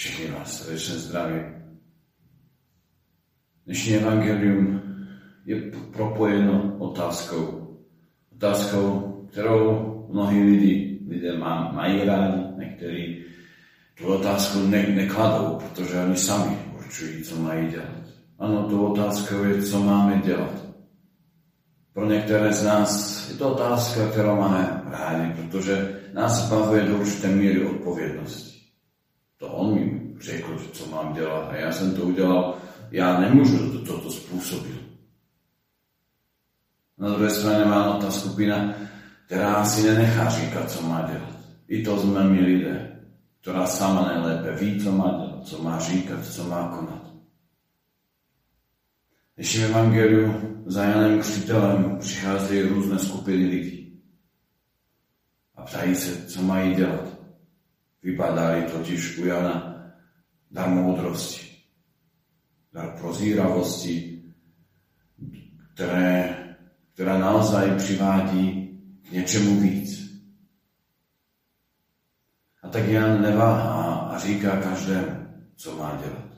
Všechny vás srdečně zdravím. Dnešní evangelium je propojeno otázkou. Otázkou, kterou mnohí lidi, lidé má, mají rádi, někteří tu otázku ne, nekladou, protože oni sami určují, co mají dělat. Ano, tu otázkou je, co máme dělat. Pro některé z nás je to otázka, kterou máme rádi, protože nás zbavuje do určité míry odpovědnosti. To on mi řekl, co mám dělat a já jsem to udělal. Já nemůžu to, toto způsobit. Na druhé straně má ta skupina, která si nenechá říkat, co má dělat. I to jsme my lidé, která sama nejlépe ví, co má dělat, co má říkat, co má konat. Ještě v Evangeliu za Janem Křtitelem přicházejí různé skupiny lidí a ptají se, co mají dělat. Vypadali totiž u Jana dar moudrosti, dar prozíravosti, které, která naozaj přivádí k něčemu víc. A tak Jan neváhá a říká každému, co má dělat.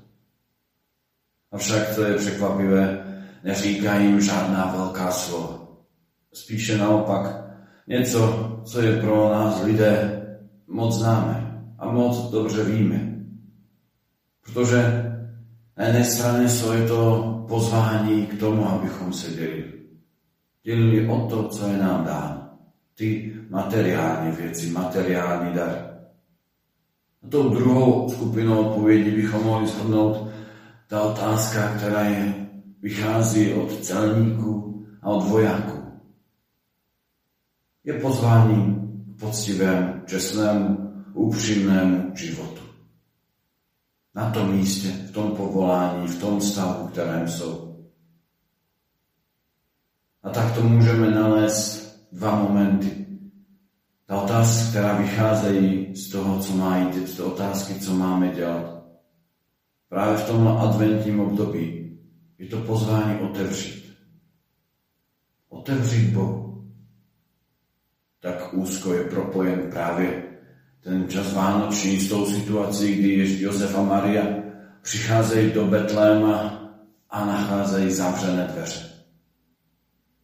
Avšak to je překvapivé, neříká jim žádná velká slova. Spíše naopak něco, co je pro nás lidé moc známe a moc dobře víme. Protože na jedné straně je to pozvání k tomu, abychom se dělili. Dělili o to, co je nám dáno. Ty materiální věci, materiální dary. A tou druhou skupinou odpovědí bychom mohli shodnout ta otázka, která je, vychází od celníků a od vojáků. Je pozvání k poctivému, čestnému, upřímnému životu. Na tom místě, v tom povolání, v tom stavu, kterém jsou. A tak to můžeme nalézt dva momenty. Ta otázka, která vycházejí z toho, co mají teď, ty otázky, co máme dělat právě v tom adventním období je to pozvání otevřít. Otevřít Bohu. Tak úzko je propojen právě ten čas Vánoční s tou situací, kdy Josef a Maria přicházejí do Betléma a nacházejí zavřené dveře.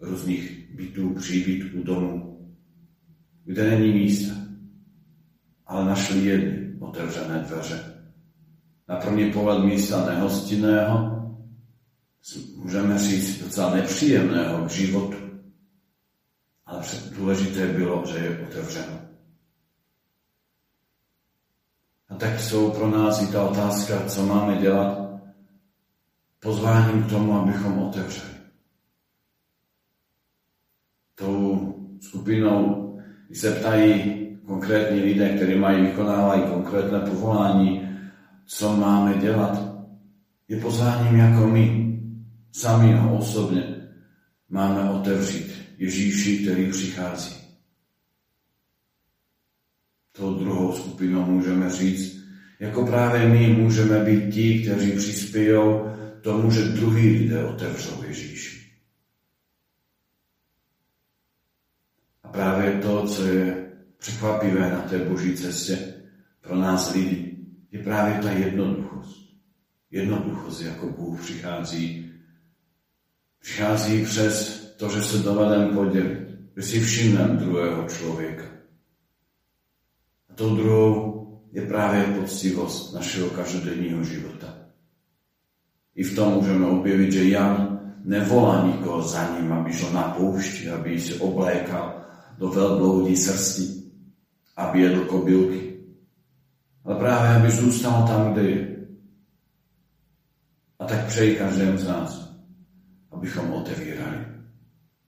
Různých bytů, příbytků, domů, kde není místa. Ale našli jedny otevřené dveře na první pohled místa nehostinného, můžeme říct docela nepříjemného k životu. Ale důležité bylo, že je otevřeno. A tak jsou pro nás i ta otázka, co máme dělat, pozváním k tomu, abychom otevřeli. Tou skupinou, se ptají konkrétní lidé, kteří mají, vykonávají konkrétné povolání, co máme dělat, je pozváním jako my, sami a osobně, máme otevřít Ježíši, který přichází. Tou druhou skupinou můžeme říct, jako právě my můžeme být ti, kteří přispějou tomu, že druhý lidé otevřou Ježíši. A právě to, co je překvapivé na té boží cestě pro nás lidi, je právě ta jednoduchost. Jednoduchost, jako Bůh přichází. Přichází přes to, že se dovedeme podělit, že si všimneme druhého člověka. Tou druhou je právě poctivost našeho každodenního života. I v tom můžeme objevit, že Jan nevolá nikoho za ním, aby šel na poušti, aby se oblékal do velbloudí srsti, aby jedl kobylky ale právě aby zůstal tam, kde je. A tak přeji každému z nás, abychom otevírali.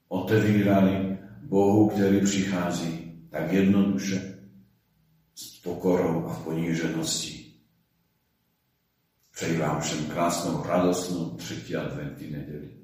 Otevírali Bohu, který přichází tak jednoduše, pokorou a v poníženosti. Přeji vám všem krásnou, radostnou třetí adventní neděli.